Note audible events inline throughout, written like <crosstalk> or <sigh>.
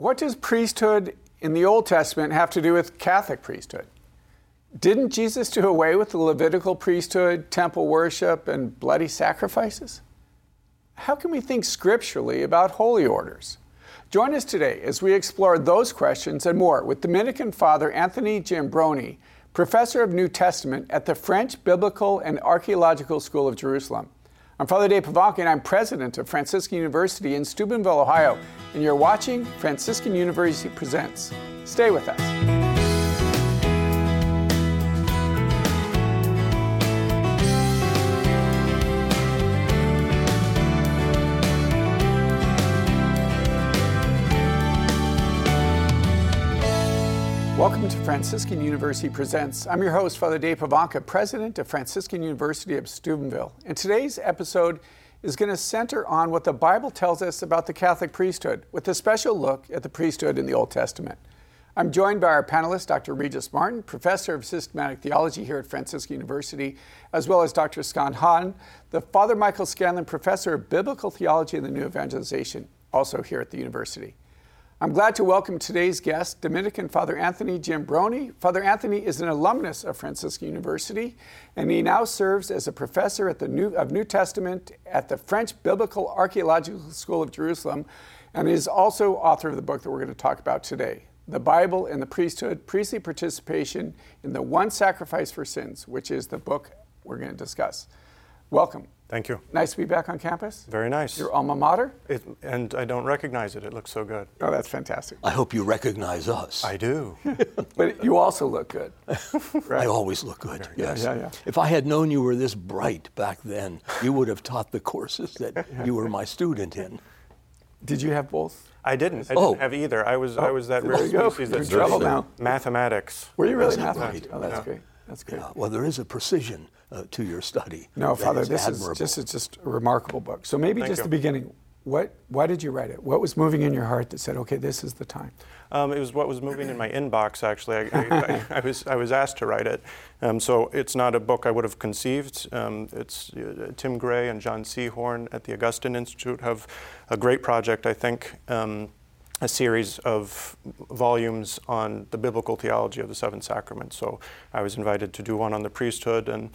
What does priesthood in the Old Testament have to do with Catholic priesthood? Didn't Jesus do away with the Levitical priesthood, temple worship, and bloody sacrifices? How can we think scripturally about holy orders? Join us today as we explore those questions and more with Dominican Father Anthony Giambrone, professor of New Testament at the French Biblical and Archaeological School of Jerusalem. I'm Father Dave and I'm president of Franciscan University in Steubenville, Ohio, and you're watching Franciscan University Presents. Stay with us. Franciscan University Presents. I'm your host, Father Dave Pivonka, president of Franciscan University of Steubenville. And today's episode is going to center on what the Bible tells us about the Catholic priesthood, with a special look at the priesthood in the Old Testament. I'm joined by our panelist, Dr. Regis Martin, professor of systematic theology here at Franciscan University, as well as Dr. Scott Hahn, the Father Michael Scanlon professor of biblical theology and the New Evangelization, also here at the university. I'm glad to welcome today's guest, Dominican Father Anthony Giambrone. Father Anthony is an alumnus of Franciscan University, and he now serves as a professor at the New, of New Testament at the French Biblical Archaeological School of Jerusalem, and is also author of the book that we're going to talk about today, The Bible and the Priesthood, Priestly Participation in the One Sacrifice for Sins, which is the book we're going to discuss. Welcome. Thank you. Nice to be back on campus. Very nice. Your alma mater? It, and I don't recognize it. It looks so good. Oh, that's fantastic. I hope you recognize us. I do. <laughs> but you also look good. <laughs> Right? I always look good. Yes. Yeah, yeah, yeah. If I had known you were this bright back then, you would have taught the courses that you were my student in. Did you have both? I didn't. I oh. didn't oh. have either. I was oh, I was that rare species that studied now. mathematics. Were you really mathematics? Oh, that's yeah. great. That's great. Yeah, well, there is a precision uh, to your study. No, Father, this admirable. is this is just a remarkable book. So maybe Thank just you. the beginning. What? Why did you write it? What was moving in your heart that said, "Okay, this is the time"? Um, it was what was moving in my inbox. Actually, I, I, I, <laughs> I was I was asked to write it. Um, so it's not a book I would have conceived. Um, it's uh, Tim Gray and John Sehorn at the Augustine Institute have a great project. I think. Um, a series of volumes on the biblical theology of the seven sacraments. So I was invited to do one on the priesthood, and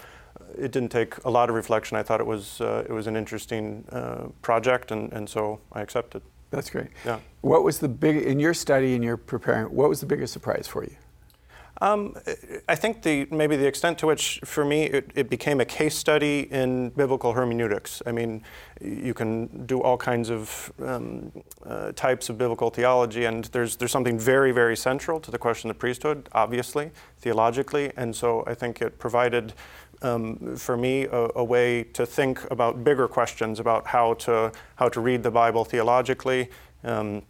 it didn't take a lot of reflection. I thought it was uh, it was an interesting uh, project, and, and so I accepted. That's great. Yeah. What was the big in your study and your preparing? What was the biggest surprise for you? Um, I think the maybe the extent to which, for me, it, it, became a case study in biblical hermeneutics. I mean, you can do all kinds of um, uh, types of biblical theology, and there's there's something very very central to the question of the priesthood, obviously theologically, and so I think it provided. Um, for me, a, a, way to think about bigger questions about how to how to read the Bible theologically, um,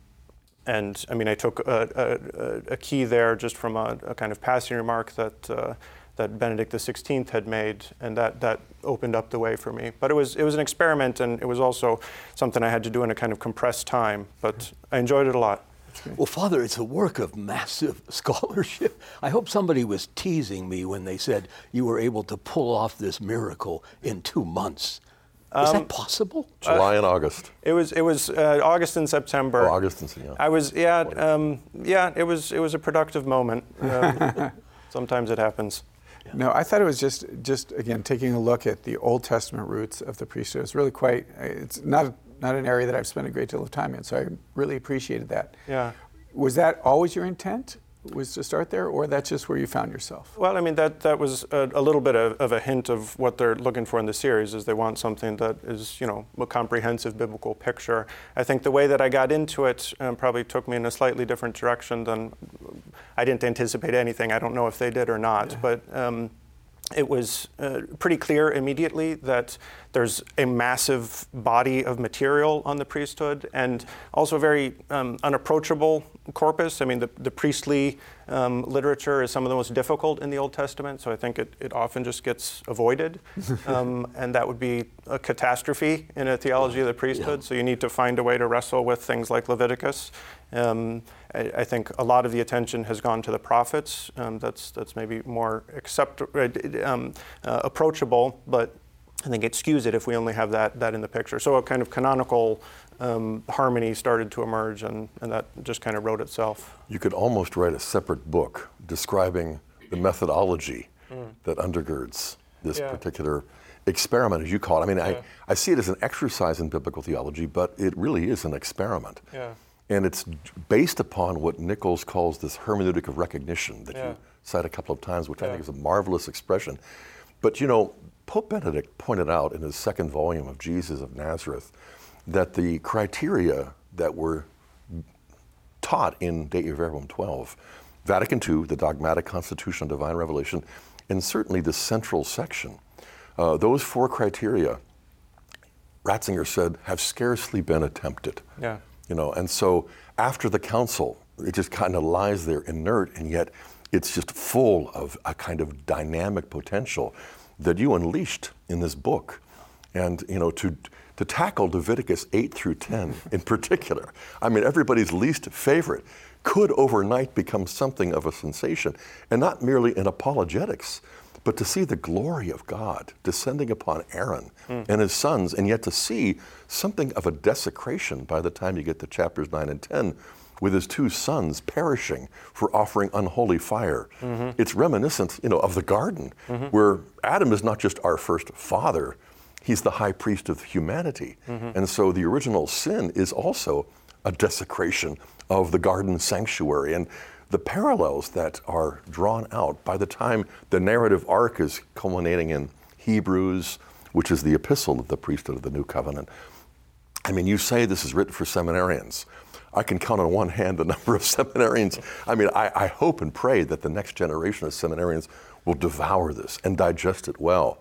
and I mean, I took a, a, a key there just from a, kind of passing remark that uh, that Benedict XVI had made, and that that opened up the way for me. But it was it was an experiment, and it was also something I had to do in a kind of compressed time. But I enjoyed it a lot. Well, Father, it's a work of massive <laughs> scholarship. I hope somebody was teasing me when they said you were able to pull off this miracle in two months. Is um, that possible? July uh, and August. It was it was uh, August and September. Oh, August and yeah. I was yeah um, yeah it was it was a productive moment. Um, <laughs> sometimes it happens. No, I thought it was just just again taking a look at the Old Testament roots of the priesthood. It's really quite. It's not not an area that I've spent a great deal of time in, so I really appreciated that. Yeah. Was that always your intent? was to start there, or that's just where you found yourself? Well, I mean, that, that was a, a little bit of, of, a hint of what they're looking for in the series is they want something that is, you know, a comprehensive biblical picture. I think the way that I got into it um, probably took me in a slightly different direction than I didn't anticipate anything. I don't know if they did or not, yeah. but um, it was uh, pretty clear immediately that there's a massive body of material on the priesthood and also a very um, unapproachable corpus. I mean, the, the priestly um, literature is some of the most difficult in the Old Testament, so I think it, it often just gets avoided. <laughs> Um, and that would be a catastrophe in a theology of the priesthood. Yeah. So you need to find a way to wrestle with things like Leviticus. I, I, think a lot of the attention has gone to the prophets. Um, that's, that's maybe more accept, uh, um, uh, approachable, but I think it skews it if we only have that, that in the picture. So a kind of canonical um, harmony started to emerge, and, and that just kind of wrote itself. You could almost write a separate book describing the methodology mm. that undergirds this yeah. particular experiment, as you call it. I mean, yeah. I, I see it as an exercise in biblical theology, but it really is an experiment. Yeah. And it's based upon what Nichols calls this hermeneutic of recognition that yeah. you cite a couple of times, which I think is a marvelous expression. But you know, Pope Benedict pointed out in his second volume of Jesus of Nazareth that the criteria that were taught in Dei Verbum 12, Vatican II, the dogmatic constitution of divine revelation, and certainly the central section, uh, those four criteria, Ratzinger said, have scarcely been attempted. Yeah. You know, and so after the council, it just kind of lies there inert, and yet it's just full of a kind of dynamic potential that you unleashed in this book. And, you know, to, to tackle Leviticus 8 through 10 in particular, I mean, everybody's least favorite, could overnight become something of a sensation, and not merely in apologetics, but to see the glory of God descending upon Aaron mm. and his sons, and yet to see something of a desecration by the time you get to chapters 9 and 10 with his two sons perishing for offering unholy fire. Mm-hmm. It's reminiscent, you know, of the garden, mm-hmm. where Adam is not just our first father, he's the high priest of humanity. Mm-hmm. And so the original sin is also a desecration of the garden sanctuary. And the parallels that are drawn out by the time the narrative arc is culminating in Hebrews, which is the epistle of the priesthood of the new covenant. I mean, you say this is written for seminarians. I can count on one hand the <laughs> number of seminarians. I mean, I, I hope and pray that the next generation of seminarians will devour this and digest it well.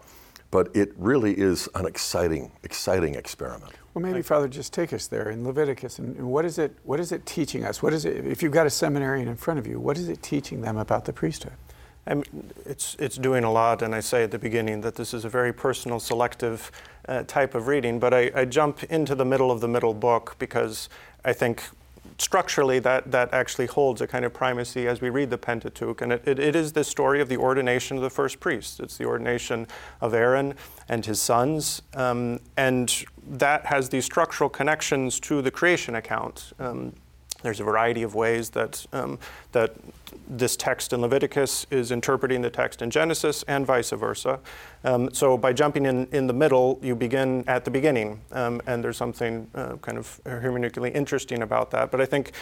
But it really is an exciting, exciting experiment. Well, maybe Father, just take us there in Leviticus, and, and, what is it? What is it teaching us? What is it? If you've got a seminarian in front of you, what is it teaching them about the priesthood? I mean, it's it's doing a lot, and I say at the beginning that this is a very personal, selective uh, type of reading. But I, I jump into the middle of the middle book because I think structurally that, that actually holds a kind of primacy as we read the Pentateuch. And it, it, it is this story of the ordination of the first priest. It's the ordination of Aaron and his sons. Um, and that has these structural connections to the creation account. Um, there's a variety of ways that, um, that this text in Leviticus is interpreting the text in Genesis and vice versa. Um, so by jumping in in the middle, you begin at the beginning, um, and there's something uh, kind of hermeneutically interesting about that. But I think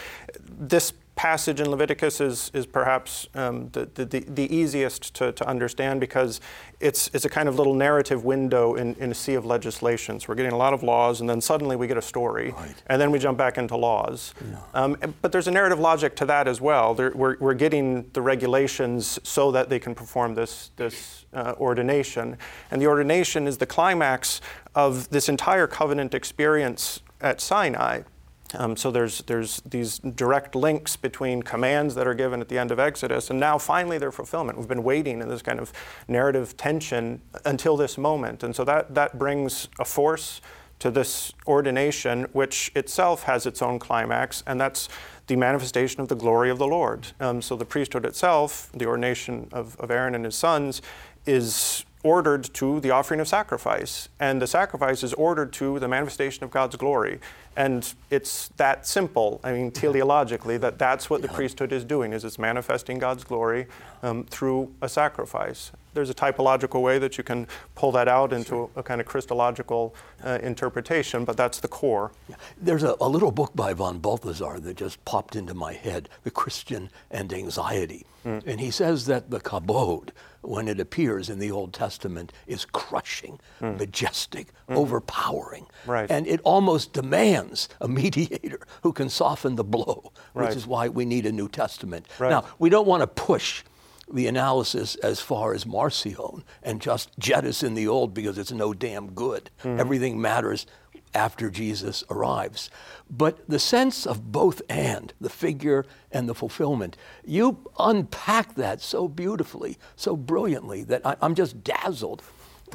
this passage in Leviticus is, is perhaps um, the, the, the, easiest to, to understand because it's, it's a kind of little narrative window in, in a sea of legislations. We're getting a lot of laws, and then suddenly we get a story, right. and then we jump back into laws. Yeah. Um, but there's a narrative logic to that as well. There, we're, we're getting the regulations so that they can perform this, this uh, ordination. And the ordination is the climax of this entire covenant experience at Sinai. Um, so there's, there's these direct links between commands that are given at the end of Exodus, and now finally their fulfillment. We've been waiting in this kind of narrative tension until this moment. And so that, that brings a force to this ordination, which itself has its own climax, and that's the manifestation of the glory of the Lord. Um, so the priesthood itself, the ordination of, of Aaron and his sons, is ordered to the offering of sacrifice. And the sacrifice is ordered to the manifestation of God's glory. And it's that simple, I mean, teleologically, that that's what the priesthood is doing, is it's manifesting God's glory um, through a sacrifice. There's a typological way that you can pull that out into a, a kind of Christological uh, interpretation, but that's the core. There's a, a little book by von Balthasar that just popped into my head, The Christian and Anxiety. Mm. And he says that the kabod, when it appears in the Old Testament, is crushing, mm. majestic, mm. overpowering. Right. And it almost demands a mediator who can soften the blow, right. which is why we need a New Testament. Right. Now, we don't want to push the analysis as far as Marcion and just jettison the old because it's no damn good. Mm. Everything matters after Jesus arrives. But the sense of both and, the figure and the fulfillment, you unpack that so beautifully, so brilliantly, that I, am just dazzled.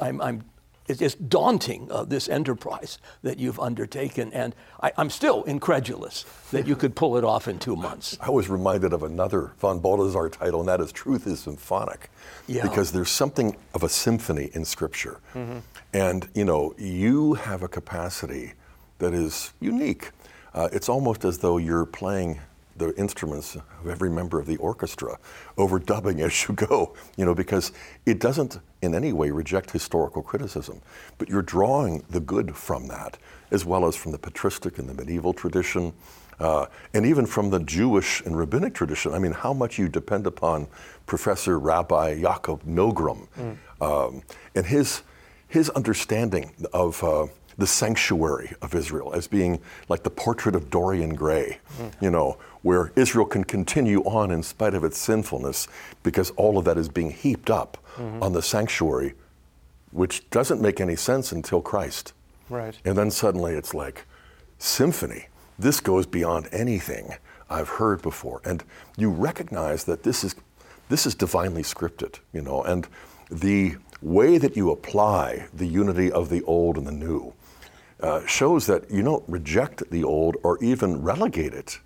I'm, I'm it's just daunting, uh, this enterprise that you've undertaken. And I, am still incredulous that you could pull it off in two months. I was reminded of another von Balthasar title, and that is Truth is Symphonic. Yeah. Because there's something of a symphony in Scripture. Mm-hmm. And, you know, you have a capacity that is unique. Uh, it's almost as though you're playing the instruments of every member of the orchestra, overdubbing <laughs> as you go, you know, because it doesn't in any way reject historical criticism, but you're drawing the good from that, as well as from the patristic and the medieval tradition, uh, and even from the Jewish and rabbinic tradition. I mean, how much you depend upon Professor Rabbi Jacob Milgrom mm. um, and his, his understanding of. Uh, the sanctuary of Israel as being like the portrait of Dorian Gray, mm. you know, where Israel can continue on in spite of its sinfulness because all of that is being heaped up mm-hmm. on the sanctuary, which doesn't make any sense until Christ. Right. And then suddenly it's like symphony. This goes beyond anything I've heard before. And you recognize that this is this is divinely scripted, you know, and the way that you apply the unity of the old and the new uh, shows that you don't reject the old or even relegate it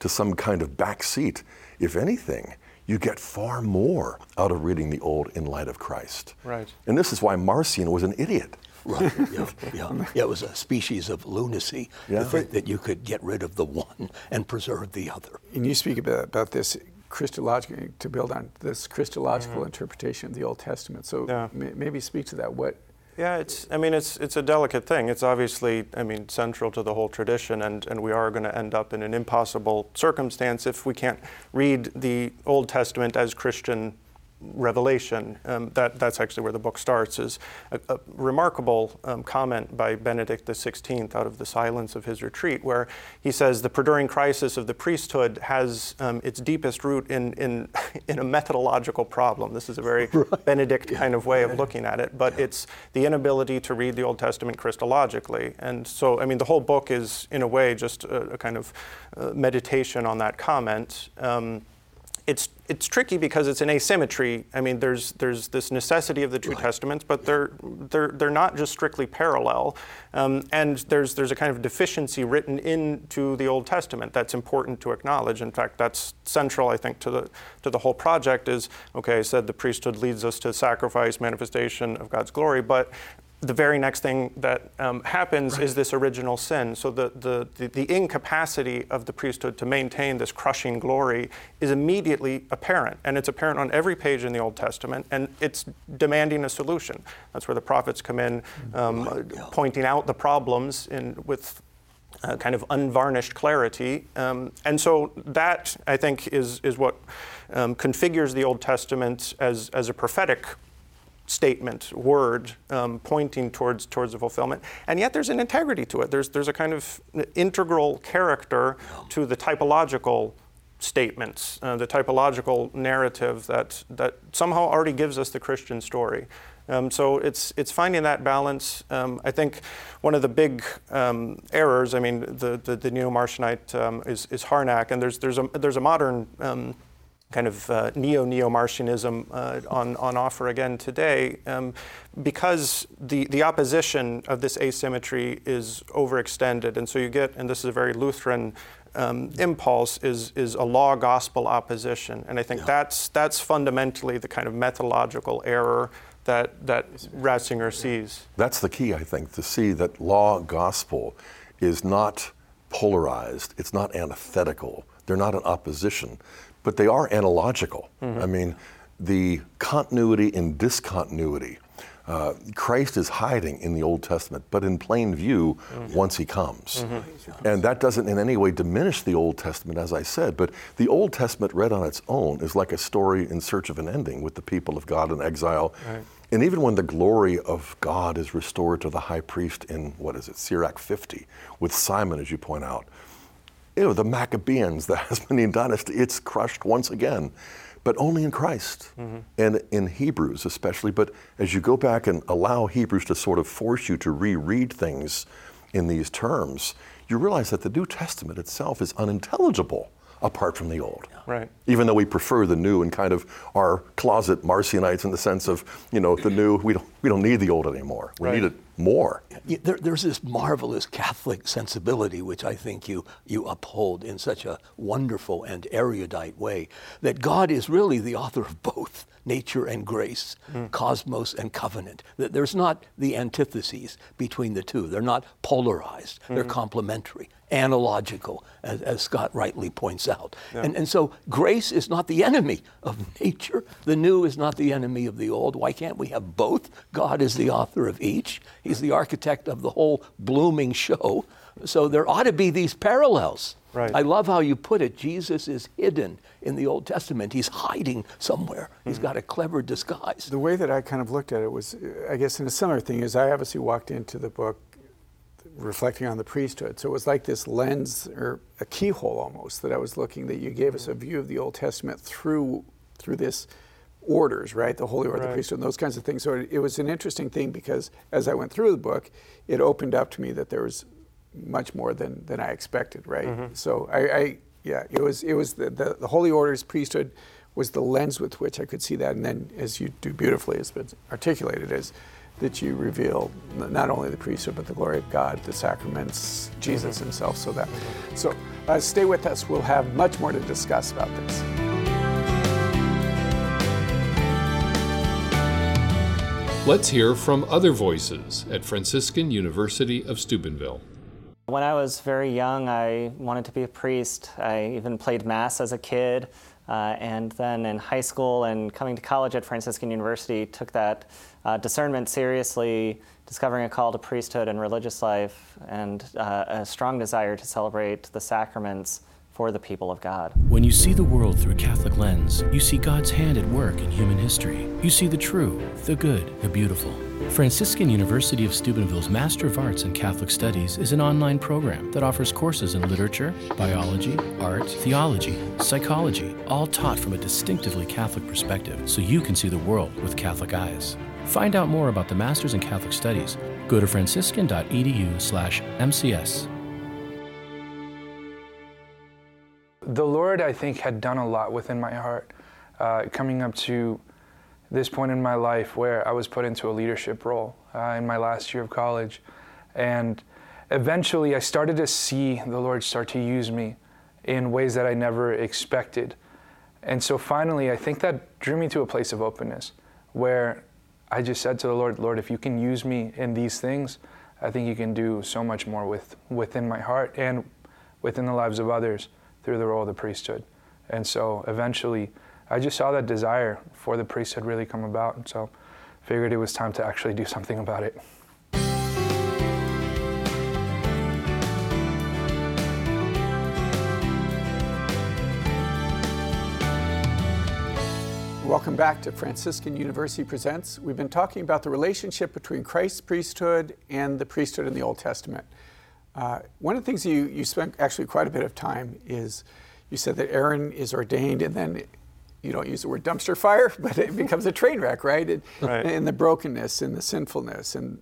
to some kind of back seat. If anything, you get far more out of reading the old in light of Christ. Right. And this is why Marcion was an idiot. Right. Yeah, yeah. yeah, it was a species of lunacy yeah. that, that you could get rid of the one and preserve the other. And you speak about, about this Christological, to build on this Christological mm-hmm. interpretation of the Old Testament. So yeah. maybe speak to that. What yeah, it's. I mean, it's it's a delicate thing. It's obviously, I mean, central to the whole tradition, and and we are going to end up in an impossible circumstance if we can't read the Old Testament as Christian revelation. Um, that, that's actually where the book starts, is a, a remarkable um, comment by Benedict XVI out of the silence of his retreat, where he says the perduring crisis of the priesthood has um, its deepest root in, in, <laughs> in a methodological problem. This is a very <laughs> right. Benedict yeah. kind of way of looking at it, but yeah. it's the inability to read the Old Testament Christologically. And so, I mean, the whole book is, in a way, just a, a kind of uh, meditation on that comment. It's it's tricky because it's an asymmetry. I mean, there's there's this necessity of the two right. testaments, but they're they're they're not just strictly parallel, um, and there's there's a kind of deficiency written into the Old Testament that's important to acknowledge. In fact, that's central, I think, to the to the whole project. Is okay. I said the priesthood leads us to sacrifice, manifestation of God's glory, but the very next thing that um, happens right. is this original sin. So the, the, the, the, incapacity of the priesthood to maintain this crushing glory is immediately apparent. And it's apparent on every page in the Old Testament, and it's demanding a solution. That's where the prophets come in, um, right. pointing out the problems in, with uh, kind of unvarnished clarity. Um, and so that, I think, is, is what um, configures the Old Testament as, as a prophetic statement, word, um, pointing towards towards the fulfillment. And yet there's an integrity to it. There's there's a kind of integral character to the typological statements, uh, the typological narrative that that somehow already gives us the Christian story. Um, so it's it's finding that balance. Um, I think one of the big um, errors. I mean, the the, the neo-Marcionite um, is is Harnack, and there's there's a there's a modern um, kind of uh, neo neo Marcionism uh, on, on offer again today um, because the, the opposition of this asymmetry is overextended. And so you get, and this is a very Lutheran um, impulse, is, is a law gospel opposition. And I think yeah. that's, that's fundamentally the kind of methodological error that, that Ratzinger sees. That's the key, I think, to see that law gospel is not polarized, it's not antithetical, they're not in opposition but they are analogical. Mm-hmm. I mean, the continuity and discontinuity. Uh, Christ is hiding in the Old Testament, but in plain view mm-hmm. once he comes. Mm-hmm. And that doesn't in any way diminish the Old Testament, as I said, but the Old Testament read on its own is like a story in search of an ending with the people of God in exile. Right. And even when the glory of God is restored to the high priest in, what is it, Sirach 50, with Simon, as you point out, you know, the Maccabeans, the <laughs> Hasmonean dynasty, it's crushed once again, but only in Christ mm-hmm. and in Hebrews especially. But as you go back and allow Hebrews to sort of force you to reread things in these terms, you realize that the New Testament itself is unintelligible apart from the old. Right. Even though we prefer the new and kind of are closet Marcionites in the sense of, you know, the new, we don't we don't need the old anymore. We right. need it more. There, there's this marvelous Catholic sensibility, which I think you, you uphold in such a wonderful and erudite way, that God is really the author of both nature and grace, mm. cosmos and covenant. There's not the antitheses between the two. They're not polarized. Mm-hmm. They're complementary, analogical, as, as Scott rightly points out. Yeah. And, and so grace is not the enemy of nature. The new is not the enemy of the old. Why can't we have both? God is the author of each. He's the architect of the whole blooming show. So there ought to be these parallels. Right. I love how you put it. Jesus is hidden in the Old Testament. He's hiding somewhere. Mm-hmm. He's got a clever disguise. The way that I kind of looked at it was, I guess, in a similar thing, is I obviously walked into the book reflecting on the priesthood. So it was like this lens or a keyhole almost that I was looking that you gave us a view of the Old Testament through through this orders, right? The holy order, right. the priesthood, and those kinds of things. So it, it, was an interesting thing because as I went through the book, it opened up to me that there was much more than, than I expected, right? Mm-hmm. So I, I, yeah, it was it was the, the, the, holy orders, priesthood was the lens with which I could see that, and then as you do beautifully, as been articulated, is that you reveal not only the priesthood but the glory of God, the sacraments, Jesus mm-hmm. Himself. So that, so uh, stay with us. We'll have much more to discuss about this. Let's hear from other voices at Franciscan University of Steubenville. When I was very young, I wanted to be a priest. I even played Mass as a kid. Uh, and then in high school and coming to college at Franciscan University, took that uh, discernment seriously, discovering a call to priesthood and religious life, and uh, a strong desire to celebrate the sacraments for the people of God. When you see the world through a Catholic lens, you see God's hand at work in human history. You see the true, the good, the beautiful. Franciscan University of Steubenville's Master of Arts in Catholic Studies is an online program that offers courses in literature, biology, art, theology, psychology, all taught from a distinctively Catholic perspective so you can see the world with Catholic eyes. Find out more about the Masters in Catholic Studies. Go to franciscan.edu/mcs. the Lord, I think, had done a lot within my heart, uh, coming up to this point in my life where I was put into a leadership role uh, in my last year of college. And eventually, I started to see the Lord start to use me in ways that I never expected. And so finally, I think that drew me to a place of openness where I just said to the Lord, Lord, if you can use me in these things, I think you can do so much more with, within my heart and within the lives of others through the role of the priesthood. And so eventually, I just saw that desire for the priesthood really come about. And so figured it was time to actually do something about it. Welcome back to Franciscan University Presents. We've been talking about the relationship between Christ's priesthood and the priesthood in the Old Testament. Uh, one of the things you, you spent actually quite a bit of time is you said that Aaron is ordained and then you don't use the word dumpster fire, <laughs> but it mm-hmm. becomes a train wreck, right? It, right. And the brokenness and the sinfulness and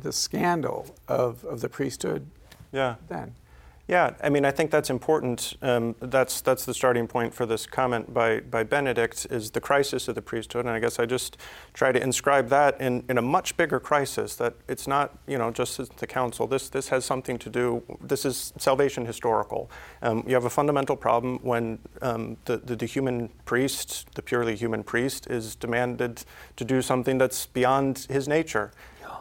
the scandal of, of the priesthood yeah. then. Yeah, I mean, I think that's important. Um, that's that's the starting point for this comment by by Benedict is the crisis of the priesthood, and I guess I just try to inscribe that in, in a much bigger crisis. That it's not you know just the council. This this has something to do. This is salvation historical. Um, you have a fundamental problem when um, the, the the human priest, the purely human priest, is demanded to do something that's beyond his nature.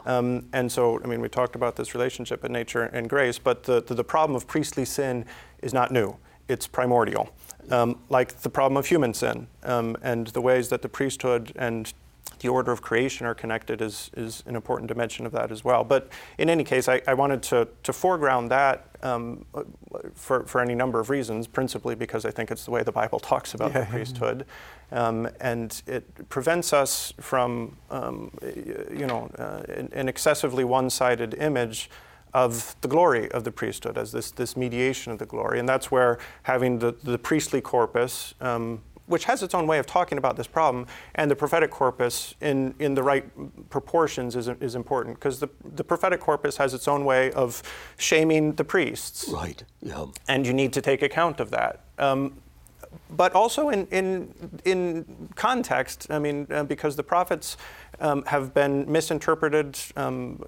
Um, and so, I mean, we talked about this relationship in nature and grace, but the, the, the problem of priestly sin is not new. It's primordial, um, like the problem of human sin um, and the ways that the priesthood and the order of creation are connected is, is an important dimension of that as well. But in any case, I, I wanted to, to foreground that um, for, for any number of reasons, principally because I think it's the way the Bible talks about yeah. the priesthood. Um, and it prevents us from, um, you know, uh, an, an excessively one-sided image of the glory of the priesthood as this, this mediation of the glory. And that's where having the, the priestly corpus, um, which has its own way of talking about this problem, and the prophetic corpus in, in the right proportions is, is important because the, the prophetic corpus has its own way of shaming the priests. Right, yeah. And you need to take account of that. Um, but also in, in, in context. I mean, uh, because the prophets um, have been misinterpreted um,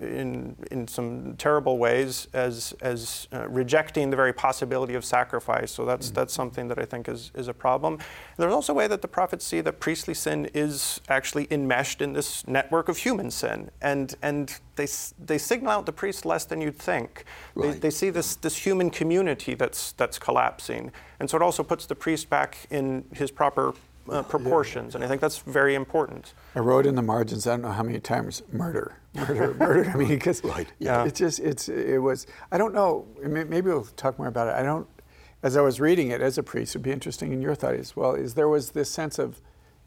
in, in some terrible ways as, as uh, rejecting the very possibility of sacrifice. So that's, mm-hmm. that's something that I think is, is a problem. And there's also a way that the prophets see that priestly sin is actually enmeshed in this network of human sin. And, and they, they signal out the priest less than you'd think. Right. They, they see this, this human community that's, that's collapsing. And so it also puts the priest back in his proper uh, proportions, yeah. and I think that's very important. I wrote in the margins. I don't know how many times murder, <laughs> murder, murder. I mean, because right. yeah, it's just it's it was. I don't know. Maybe we'll talk more about it. I don't. As I was reading it as a priest, it'd be interesting in your thought as well. Is there was this sense of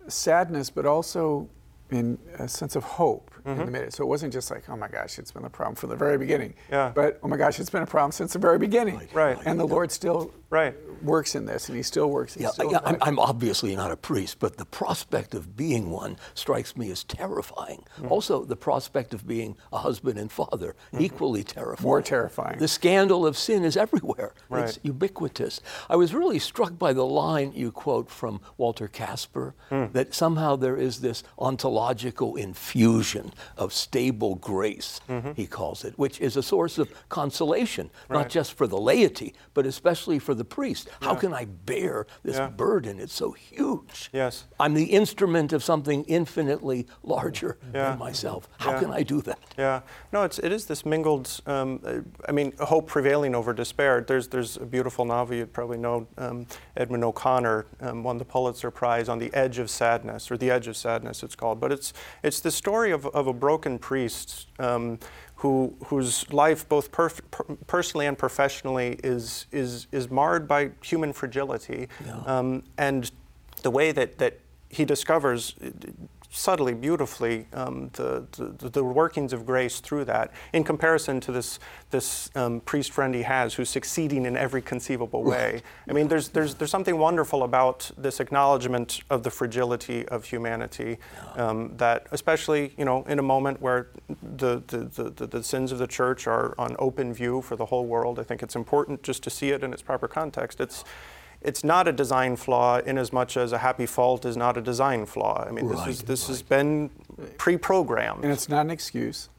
sadness, but also in a sense of hope mm-hmm. in the mm-hmm. middle. So it wasn't just like, oh my gosh, it's been a problem from the very beginning. Yeah. But oh my gosh, it's been a problem since the very beginning. Right. right. And the Lord still right. works in this, and He still works. Yeah, yeah I'm, I'm, obviously not a priest, but the prospect of being one strikes me as terrifying. Mm-hmm. Also, the prospect of being a husband and father, mm-hmm. equally terrifying. More terrifying. The scandal of sin is everywhere. Right. It's ubiquitous. I was really struck by the line you quote from Walter Kasper mm. that somehow there is this ontological infusion of stable grace, mm-hmm. he calls it, which is a source of consolation, right. not just for the laity, but especially for the priest. Yeah. How can I bear this yeah. burden? It's so huge. Yes. I'm the instrument of something infinitely larger yeah. than myself. How can I do that? Yeah. No, it's, it is this mingled, um, I mean, hope prevailing over despair. There's, there's a beautiful novel you probably know, um, Edmund O'Connor um, won the Pulitzer Prize on the Edge of Sadness, or The Edge of Sadness it's called. But it's, it's the story of, of a broken priest um, who, whose life, both perf- per- personally and professionally, is, is, is marred by human fragility. Yeah. Um, and the way that, that he discovers subtly, beautifully, um, the, the, the, workings of grace through that, in comparison to this, this um, priest friend he has who's succeeding in every conceivable way. I mean, there's, there's, there's something wonderful about this acknowledgement of the fragility of humanity um, that, especially, you know, in a moment where the, the, the, the sins of the church are on open view for the whole world, I think it's important just to see it in its proper context. It's, it's not a design flaw in as much as a happy fault is not a design flaw. I mean, right, this, is, this right. has been pre-programmed. And it's not an excuse.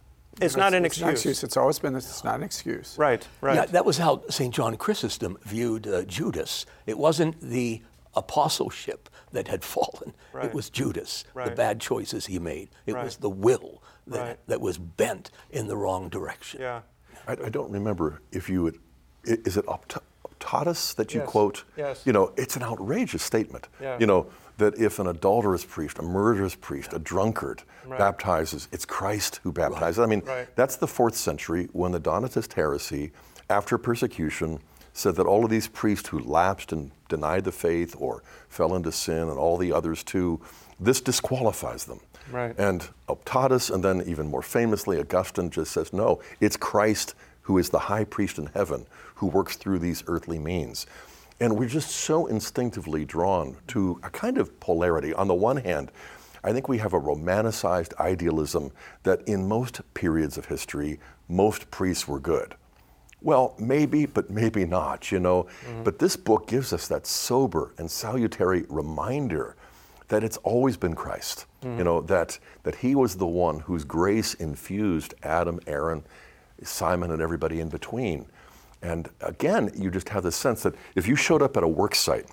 It's, not an it's excuse. Not excuse. It's always been this. It's not an excuse. Right, right. Yeah, that was how St. John Chrysostom viewed uh, Judas. It wasn't the apostleship that had <laughs> fallen. Right. It was Judas, right. the bad choices he made. It right. was the will that, that was bent in the wrong direction. Yeah. I, I don't remember if you would, is it up to, Optatus that you yes. quote, yes. you know, it's an outrageous statement. Yeah. You know, that if an adulterous priest, a murderous priest, a drunkard right. baptizes, it's Christ who baptizes. Right. I mean, right. that's the fourth century when the Donatist heresy, after persecution, said that all of these priests who lapsed and denied the faith or fell into sin and all the others too, this disqualifies them. Right. And Optatus, and then even more famously, Augustine just says, no, it's Christ who is the high priest in heaven who works through these earthly means. And we're just so instinctively drawn to a kind of polarity. On the one hand, I think we have a romanticized idealism that in most periods of history, most priests were good. Well, maybe, but maybe not, you know. Mm-hmm. But this book gives us that sober and salutary reminder that it's always been Christ. Mm-hmm. You know, that, that he was the one whose grace infused Adam, Aaron, Simon and everybody in between. And again, you just have the sense that if you showed up at a work site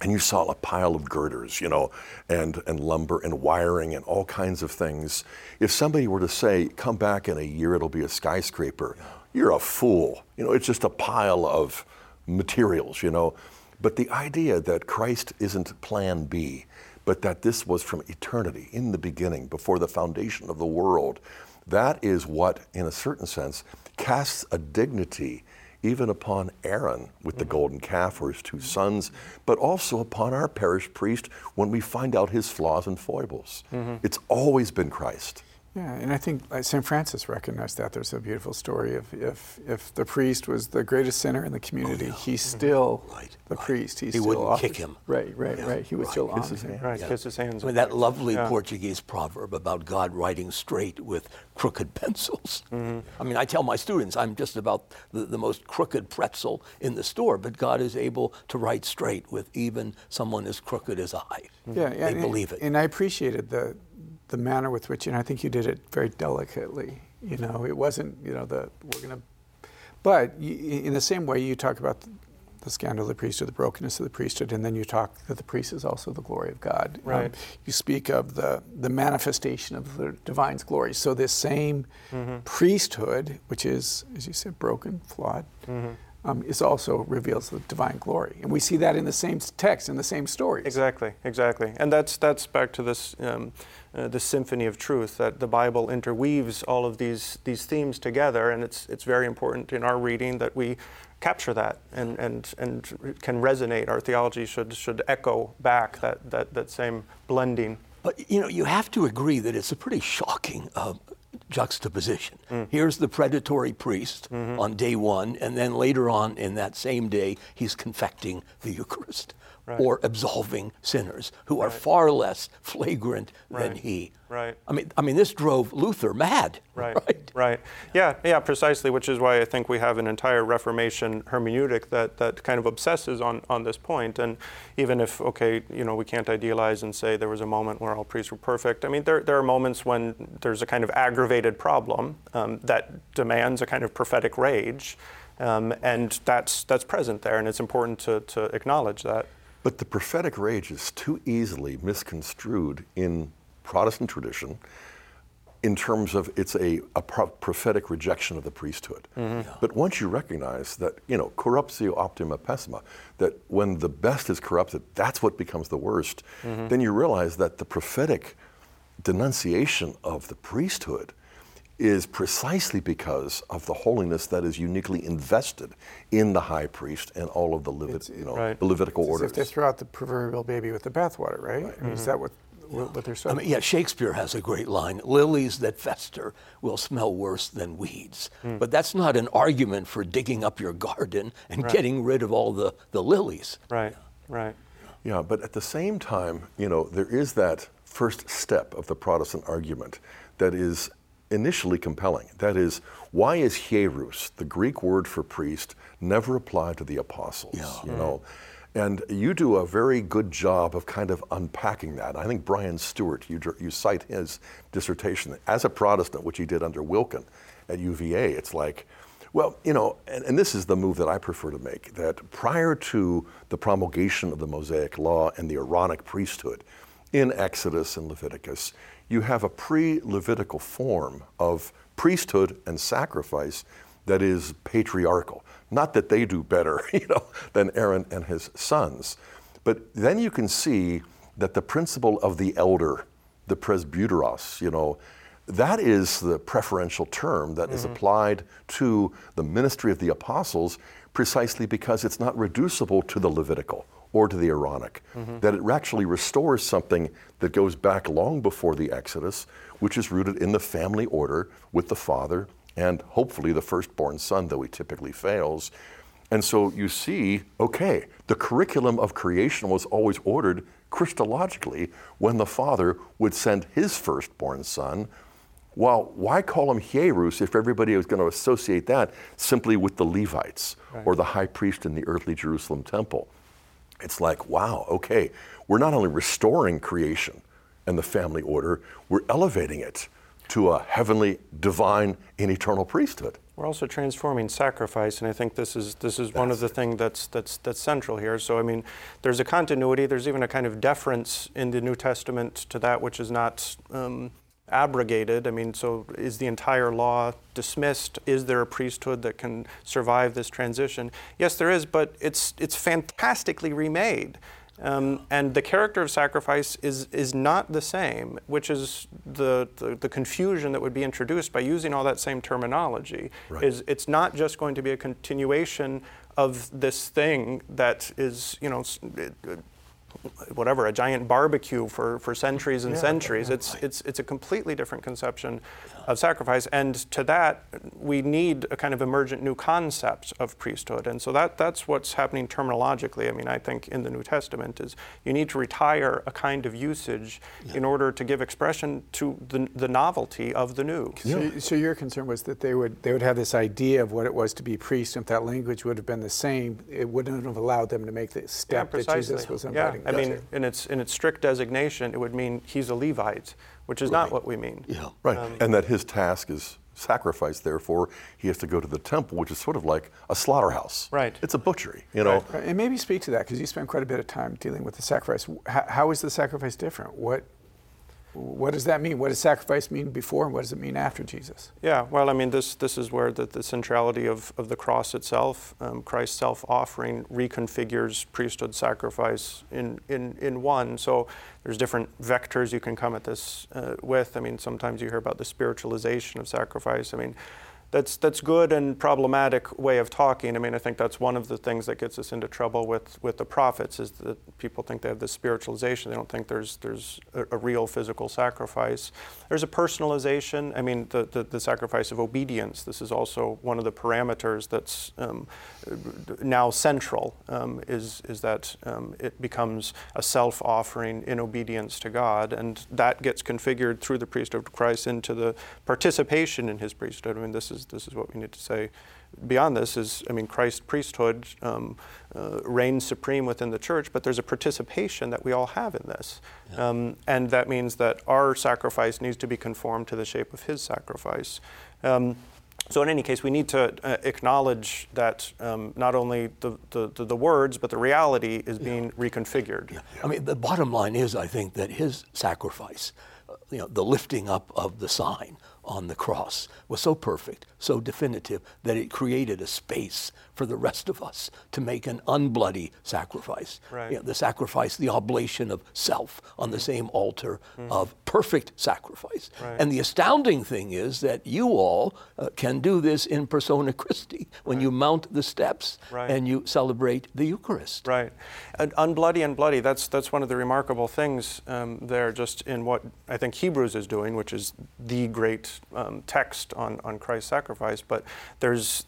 and you saw a pile of girders, you know, and, and lumber and wiring and all kinds of things, if somebody were to say, come back in a year, it'll be a skyscraper, you're a fool. You know, it's just a pile of materials, you know. But the idea that Christ isn't plan B, but that this was from eternity, in the beginning, before the foundation of the world, that is what, in a certain sense, casts a dignity even upon Aaron with the golden calf or his two sons, but also upon our parish priest when we find out his flaws and foibles. Mm-hmm. It's always been Christ. Yeah, and I think St. Francis recognized that. There's a beautiful story of if if the priest was the greatest sinner in the community, oh, yeah. he's mm-hmm. still right, the right. priest. He's he wouldn't offers, kick him. Right, right, yeah. right. He would right. still kiss his hand. Right, yeah. kiss his hands. I mean, that lovely yeah. Portuguese proverb about God writing straight with crooked <laughs> pencils. Mm-hmm. I mean, I tell my students I'm just about the, the most crooked pretzel in the store, but God is able to write straight with even someone as crooked as I. Yeah, they and, believe it. And I appreciated the the manner with which, and I think you did it very delicately. You know, it wasn't, you know, the we're going to, but you, in the same way you talk about the, the, scandal of the priesthood, the brokenness of the priesthood, and then you talk that the priest is also the glory of God. Um, right. Um, you speak of the the manifestation of the divine's glory. So this same mm-hmm. priesthood, which is, as you said, broken, flawed. Mm-hmm um, is also reveals the divine glory, and we see that in the same text in the same stories. Exactly, exactly, and that's that's back to this um, uh, the symphony of truth that the Bible interweaves all of these these themes together, and it's it's very important in our reading that we capture that and and and can resonate. Our theology should should echo back that that that same blending. But you know, you have to agree that it's a pretty shocking uh, juxtaposition. Mm. Here's the predatory priest mm-hmm. on day one, and then later on in that same day, he's confecting the Eucharist right. or absolving sinners who are far less flagrant right. than he. Right. I mean, I mean, this drove Luther mad. Right. <laughs> Right. right. Yeah. Yeah. Precisely. Which is why I think we have an entire Reformation hermeneutic that that kind of obsesses on on this point. And even if okay, you know, we can't idealize and say there was a moment where all priests were perfect. I mean, there there are moments when there's a kind of aggravated problem um, that demands a kind of prophetic rage. Um, and that's that's present there, and it's important to, to acknowledge that. But the prophetic rage is too easily misconstrued in Protestant tradition in terms of it's a, a pro- prophetic rejection of the priesthood. Mm-hmm. Yeah. But once you recognize that, you know, corruptio optima pessima, that when the best is corrupted, that's what becomes the worst, mm-hmm. then you realize that the prophetic denunciation of the priesthood is precisely because of the holiness that is uniquely invested in the high priest and all of the, Levit- you know, right. the Levitical it's orders. If they throw out the proverbial baby with the bathwater, right? right. Mm-hmm. Is that what, what they're saying? I mean, yeah, Shakespeare has a great line lilies that fester will smell worse than weeds. Mm. But that's not an argument for digging up your garden and right. getting rid of all the, the lilies. Right, right. Yeah, but at the same time, you know, there is that first step of the Protestant argument that is initially compelling. That is, why is hiereus, the Greek word for priest, never applied to the apostles? Yeah. You know, and you do a very good job of kind of unpacking that. I think Bryan Stewart, you, you cite his dissertation as a Protestant, which he did under Wilken at UVA. It's like, well, you know, and, and, this is the move that I prefer to make that prior to the promulgation of the Mosaic Law and the Aaronic priesthood in Exodus and Leviticus, you have a pre Levitical form of priesthood and sacrifice that is patriarchal. Not that they do better, <laughs> you know, than Aaron and his sons, but then you can see that the principle of the elder, the presbyteros, you know, that is the preferential term that mm-hmm. is applied to the ministry of the apostles precisely because it's not reducible to the Levitical or to the Aaronic. Mm-hmm. That it actually restores something that goes back long before the Exodus, which is rooted in the family order with the father and hopefully the firstborn son, though he typically fails. And so you see, okay, the curriculum of creation was always ordered Christologically when the father would send his firstborn son. Well, why call him Hiereus if everybody was going to associate that simply with the Levites right. or the high priest in the earthly Jerusalem temple? It's like, wow, okay, we're not only restoring creation and the family order, we're elevating it to a heavenly, divine, and eternal priesthood. We're also transforming sacrifice, and I think this is this is that's one of the things that's that's that's central here. So I mean, there's a continuity. There's even a kind of deference in the New Testament to that which is not um, abrogated? I mean, so is the entire law dismissed? Is there a priesthood that can survive this transition? Yes, there is, but it's, it's fantastically remade. Um, and the character of sacrifice is, is not the same, which is the, the, the, confusion that would be introduced by using all that same terminology. Right. Is it's not just going to be a continuation of this thing that is, you know, whatever a giant barbecue for, for centuries and yeah, centuries. Yeah, it's right. it's it's a completely different conception of sacrifice, and to that we need a kind of emergent new concept of priesthood, and so that that's what's happening terminologically. I mean, I think in the New Testament is you need to retire a kind of usage yeah. in order to give expression to the, the novelty of the new. So, so your concern was that they would they would have this idea of what it was to be priest, and if that language would have been the same, it wouldn't have allowed them to make the step that Jesus was inviting. I mean, in its in its strict designation, it would mean he's a Levite, which is right. not what we mean. Yeah, right. Um, and that his task is sacrifice. Therefore, he has to go to the temple, which is sort of like a slaughterhouse. Right. It's a butchery. You know. Right. And maybe speak to that because you spend quite a bit of time dealing with the sacrifice. How, how is the sacrifice different? What what does that mean? What does sacrifice mean before and what does it mean after Jesus? Yeah, well, I mean, this, this is where the, the centrality of, of the cross itself, um, Christ's self offering, reconfigures priesthood sacrifice in, in, in one. So there's different vectors you can come at this uh, with. I mean, sometimes you hear about the spiritualization of sacrifice. I mean, that's that's good and problematic way of talking. I mean, I think that's one of the things that gets us into trouble with, with the prophets is that people think they have this spiritualization. They don't think there's there's a, a real physical sacrifice. There's a personalization. I mean, the, the, the, sacrifice of obedience. This is also one of the parameters that's um, now central. Um, is is that um, it becomes a self-offering in obedience to God, and that gets configured through the priesthood of Christ into the participation in His priesthood. I mean, this is is this is what we need to say. Beyond this is, I mean, Christ's priesthood um, uh, reigns supreme within the church, but there's a participation that we all have in this, yeah. um, and that means that our sacrifice needs to be conformed to the shape of His sacrifice. Um, so in any case, we need to uh, acknowledge that um, not only the, the, the, words, but the reality is being yeah. reconfigured. Yeah. I mean, the bottom line is, I think, that his sacrifice, uh, you know, the lifting up of the sign, on the cross was so perfect, so definitive, that it created a space for the rest of us to make an unbloody sacrifice. Right. You know, the sacrifice, the oblation of self on the same altar mm. of perfect sacrifice. Right. And the astounding thing is that you all uh, can do this in persona Christi when right. you mount the steps and you celebrate the Eucharist. Right. And unbloody and bloody, that's, that's one of the remarkable things um, there, just in what I think Hebrews is doing, which is the great um, text on, on Christ's sacrifice, but there's,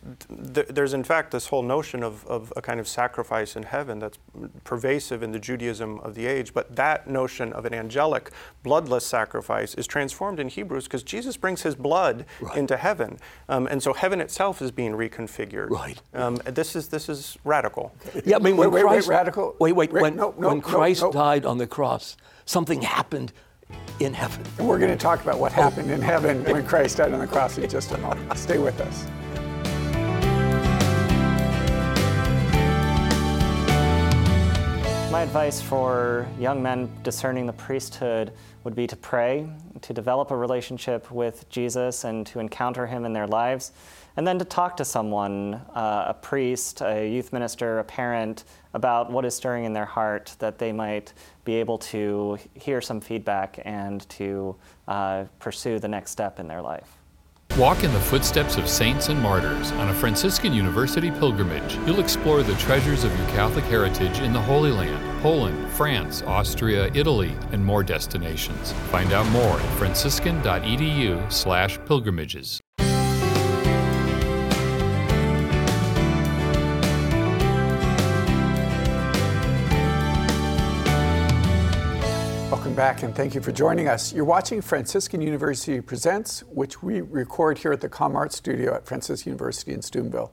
th- there's in fact this whole notion of, of a kind of sacrifice in heaven that's pervasive in the Judaism of the age. But that notion of an angelic, bloodless sacrifice is transformed in Hebrews because Jesus brings his blood right. into heaven. Um, and so heaven itself is being reconfigured. Right. Um, this, is, this is radical. Yeah, I mean, when wait, Christ, wait, radical. Wait, wait, when, no, no, when Christ no, died on the cross, something happened in heaven. And we're going to talk about what happened in heaven when Christ died on the cross in just a moment. Stay with us. My advice for young men discerning the priesthood would be to pray, to develop a relationship with Jesus and to encounter him in their lives, and then to talk to someone, uh, a priest, a youth minister, a parent, about what is stirring in their heart that they might be able to hear some feedback and to uh, pursue the next step in their life. Walk in the footsteps of saints and martyrs on a Franciscan University pilgrimage. You'll explore the treasures of your Catholic heritage in the Holy Land, Poland, France, Austria, Italy, and more destinations. Find out more at franciscan.edu/pilgrimages. back and thank you for joining us. You're watching Franciscan University Presents, which we record here at the Com Art Studio at Franciscan University in Steubenville.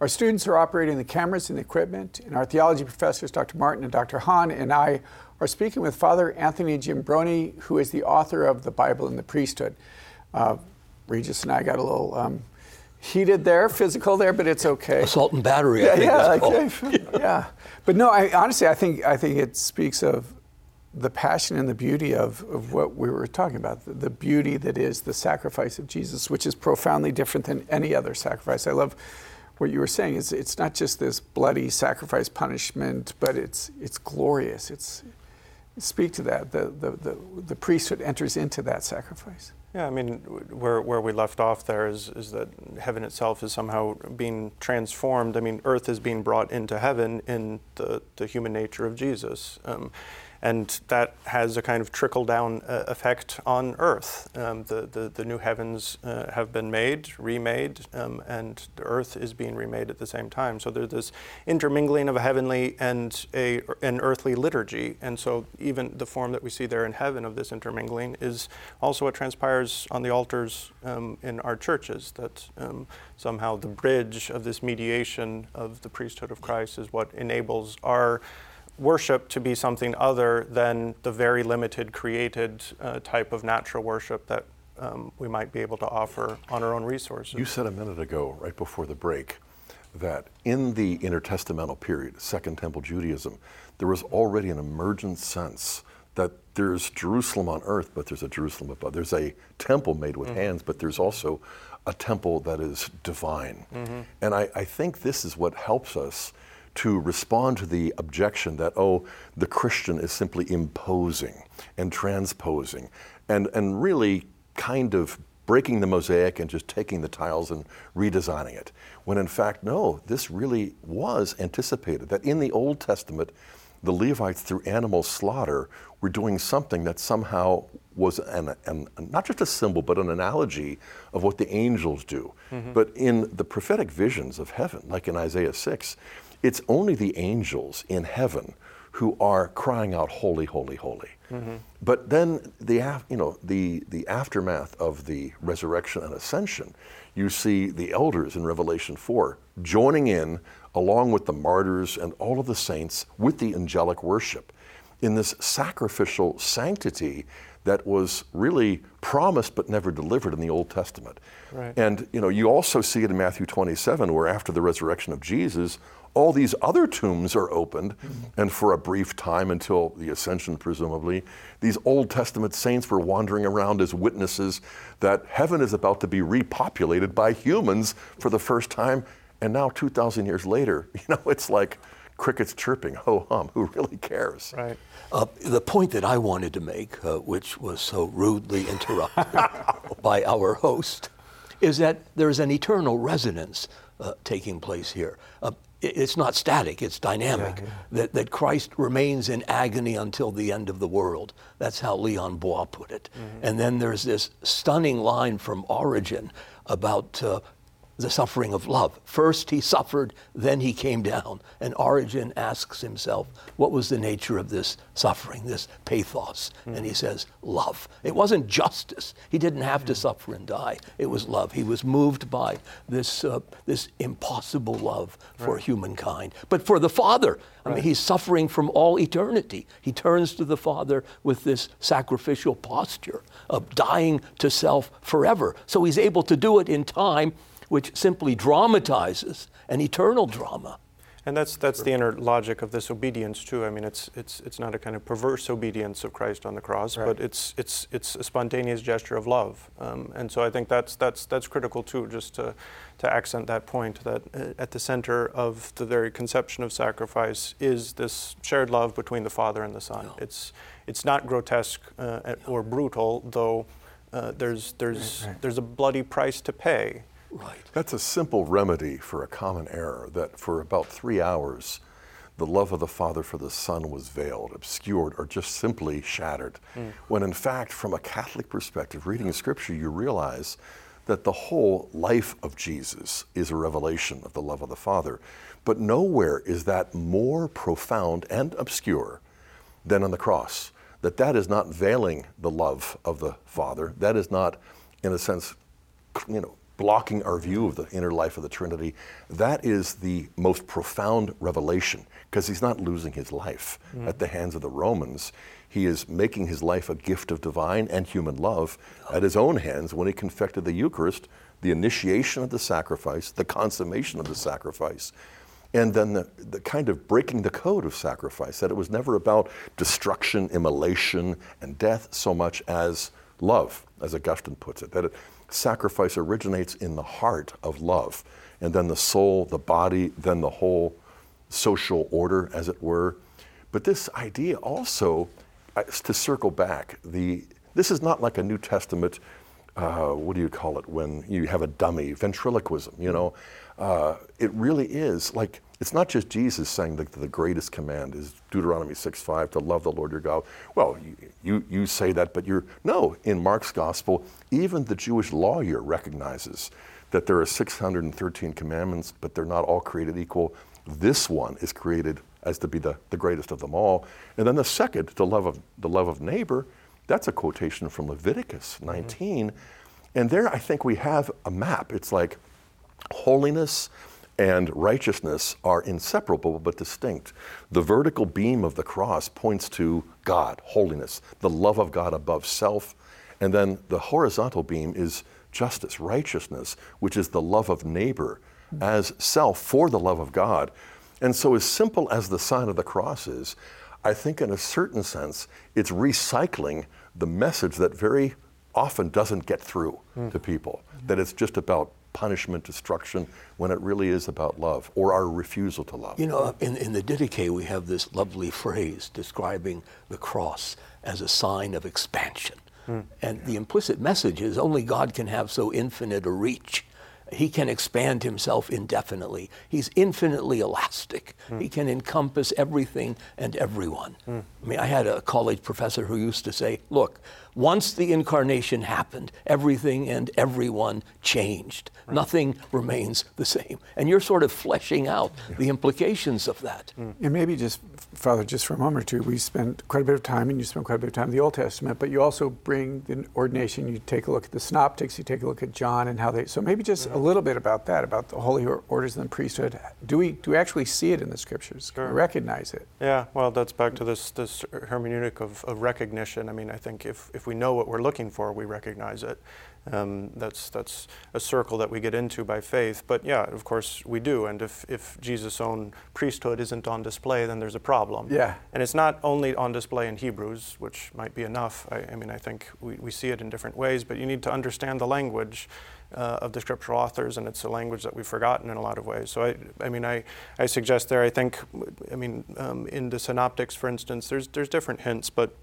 Our students are operating the cameras and the equipment, and our theology professors, Dr. Martin and Dr. Hahn, and I are speaking with Father Anthony Giambrone, who is the author of The Bible and the Priesthood. Uh, Regis and I got a little um, heated there, physical there, but it's okay. Assault and battery. Yeah, yeah, okay. <laughs> yeah. But no, I, honestly, I think I think it speaks of the passion and the beauty of, of what we were talking about, the, the, beauty that is the sacrifice of Jesus, which is profoundly different than any other sacrifice. I love what you were saying. It's, it's not just this bloody sacrifice punishment, but it's, it's glorious. It's, speak to that. The, the, the, the priesthood enters into that sacrifice. Yeah, I mean, where, where we left off there is, is that heaven itself is somehow being transformed. I mean, earth is being brought into heaven in the, the human nature of Jesus. Um, and that has a kind of trickle down uh, effect on Earth. Um, the, the, the, new heavens uh, have been made, remade, um, and the Earth is being remade at the same time. So there's this intermingling of a heavenly and a, an earthly liturgy. And so even the form that we see there in heaven of this intermingling is also what transpires on the altars um, in our churches, that um, somehow the bridge of this mediation of the priesthood of Christ is what enables our worship to be something other than the very limited created uh, type of natural worship that um, we might be able to offer on our own resources. You said a minute ago, right before the break, that in the intertestamental period, Second Temple Judaism, there was already an emergent sense that there's Jerusalem on earth, but there's a Jerusalem above. There's a temple made with mm-hmm. hands, but there's also a temple that is divine. Mm-hmm. And I, I think this is what helps us to respond to the objection that, oh, the Christian is simply imposing and transposing and, and really kind of breaking the mosaic and just taking the tiles and redesigning it. When in fact, no, this really was anticipated. That in the Old Testament, the Levites, through animal slaughter, were doing something that somehow was an, an, not just a symbol, but an analogy of what the angels do. Mm-hmm. But in the prophetic visions of heaven, like in Isaiah 6, it's only the angels in heaven who are crying out, Holy, holy, holy. Mm-hmm. But then the, you know, the, the aftermath of the resurrection and ascension, you see the elders in Revelation 4 joining in along with the martyrs and all of the saints with the angelic worship in this sacrificial sanctity that was really promised but never delivered in the Old Testament. Right. And you know, you also see it in Matthew 27 where after the resurrection of Jesus, all these other tombs are opened, mm-hmm. and for a brief time until the ascension, presumably, these Old Testament saints were wandering around as witnesses that heaven is about to be repopulated by humans for the first time. And now, 2,000 years later, <laughs> you know, it's like crickets chirping, ho hum, who really cares? Right. Uh, the point that I wanted to make, uh, which was so rudely interrupted <laughs> by our host, is that there's an eternal resonance uh, taking place here. Uh, it's not static, it's dynamic. Yeah, yeah. That, that Christ remains in agony until the end of the world. That's how Léon Bloy put it. Mm-hmm. And then there's this stunning line from Origen about uh, the suffering of love. First he suffered, then he came down. And Origen asks himself, what was the nature of this suffering, this pathos? Mm. And he says, love. It wasn't justice. He didn't have mm. to suffer and die. It was love. He was moved by this, uh, this impossible love for right. humankind. But for the Father, I right. mean, he's suffering from all eternity. He turns to the Father with this sacrificial posture of dying to self forever. So he's able to do it in time which simply dramatizes an eternal drama. And that's that's the inner logic of this obedience too. I mean, it's it's it's not a kind of perverse obedience of Christ on the cross, right. but it's it's it's a spontaneous gesture of love. Um, and so I think that's that's that's critical too, just to to accent that point that uh, at the center of the very conception of sacrifice is this shared love between the Father and the Son. It's it's not grotesque uh, or brutal, though. Uh, there's there's right, right. there's a bloody price to pay Right. That's a simple remedy for a common error that for about three hours, the love of the Father for the Son was veiled, obscured, or just simply shattered. Mm. When in fact, from a Catholic perspective, reading Scripture, you realize that the whole life of Jesus is a revelation of the love of the Father. But nowhere is that more profound and obscure than on the cross. That that is not veiling the love of the Father. That is not, in a sense, you know, blocking our view of the inner life of the Trinity, that is the most profound revelation because he's not losing his life mm. at the hands of the Romans. He is making his life a gift of divine and human love at his own hands when he confected the Eucharist, the initiation of the sacrifice, the consummation of the sacrifice. And then the, the kind of breaking the code of sacrifice, that it was never about destruction, immolation, and death so much as love, as Augustine puts it. That it, sacrifice originates in the heart of love, and then the soul, the body, then the whole social order, as it were. But this idea also, uh, to circle back, the, this is not like a New Testament uh, what do you call it when you have a dummy, ventriloquism, you know. Uh, it really is like, it's not just Jesus saying that the greatest command is Deuteronomy 6 5 to love the Lord your God. Well, you, you, you say that, but you're, no, in Mark's gospel, even the Jewish lawyer recognizes that there are 613 commandments, but they're not all created equal. This one is created as to be the, the greatest of them all. And then the second, the love of, the love of neighbor, that's a quotation from Leviticus 19. Mm-hmm. And there I think we have a map. It's like holiness and righteousness are inseparable but distinct. The vertical beam of the cross points to God, holiness, the love of God above self. And then the horizontal beam is justice, righteousness, which is the love of neighbor as self for the love of God. And so, as simple as the sign of the cross is, I think in a certain sense, it's recycling the message that very often doesn't get through mm. to people, that it's just about punishment, destruction, when it really is about love or our refusal to love. You know, in, in the Didache, we have this lovely phrase describing the cross as a sign of expansion. Mm. And the implicit message is only God can have so infinite a reach he can expand himself indefinitely. He's infinitely elastic. Mm. He can encompass everything and everyone. Mm. I mean, I had a college professor who used to say, look, once the incarnation happened, everything and everyone changed. Right. Nothing remains the same. And you're sort of fleshing out yeah. the implications of that. Mm. And maybe just, Father, just for a moment or two, we spent quite a bit of time, and you spent quite a bit of time in the Old Testament, but you also bring the ordination, you take a look at the synoptics, you take a look at John and how they, so maybe just a little bit about that, about the holy orders and the priesthood. Do we, do we actually see it in the scriptures? Sure. recognize it? Yeah, well, that's back to this, this hermeneutic of, of recognition. I mean, I think if, if we know what we're looking for, we recognize it. Um, that's, that's a circle that we get into by faith. But yeah, of course we do. And if, if Jesus' own priesthood isn't on display, then there's a problem. Yeah. And it's not only on display in Hebrews, which might be enough. I, I mean, I think we, we see it in different ways, but you need to understand the language. Uh, of the scriptural authors, and it's a language that we've forgotten in a lot of ways. So, I, I mean, I, I suggest there. I think, I mean, um, in the synoptics, for instance, there's there's different hints, but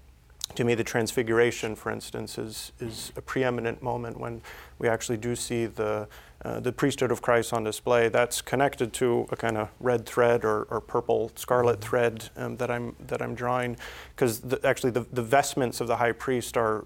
to me, the Transfiguration, for instance, is, is a preeminent moment when we actually do see the, uh, the priesthood of Christ on display. That's connected to a kind of red thread or, or purple scarlet thread um, that, I'm, that I'm drawing, because actually the, the vestments of the high priest are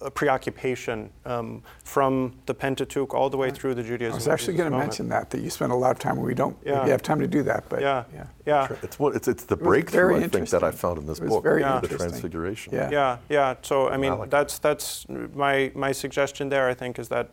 a preoccupation um, from the Pentateuch all the way through the Judaism. I was actually going to mention that that you spend a lot of time. We don't yeah. maybe have time to do that, but yeah, yeah, yeah. It's what it's, it's the breakthrough I think that I found in this book. Very yeah. The Transfiguration. Yeah, yeah, yeah. So I mean, that's that's my my suggestion there. I think is that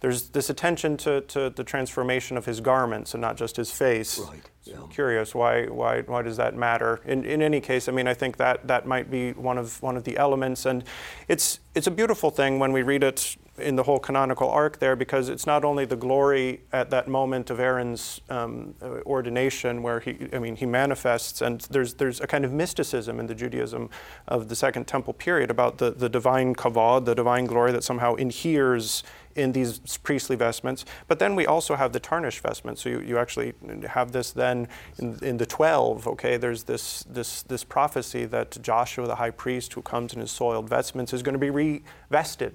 there's this attention to, to the transformation of his garments and not just his face. Right. Yeah. curious why, why, why does that matter? In, in any case, I mean, I think that, that might be one of, one of the elements. And it's, it's a beautiful thing when we read it in the whole canonical arc there because it's not only the glory at that moment of Aaron's um, ordination where he, I mean, he manifests, and there's, there's a kind of mysticism in the Judaism of the Second Temple period about the, the divine kavod, the divine glory that somehow inheres in these priestly vestments. But then we also have the tarnished vestments. So you, you actually have this then in, in the 12, okay, there's this, this, this prophecy that Joshua, the high priest who comes in his soiled vestments, is going to be revested.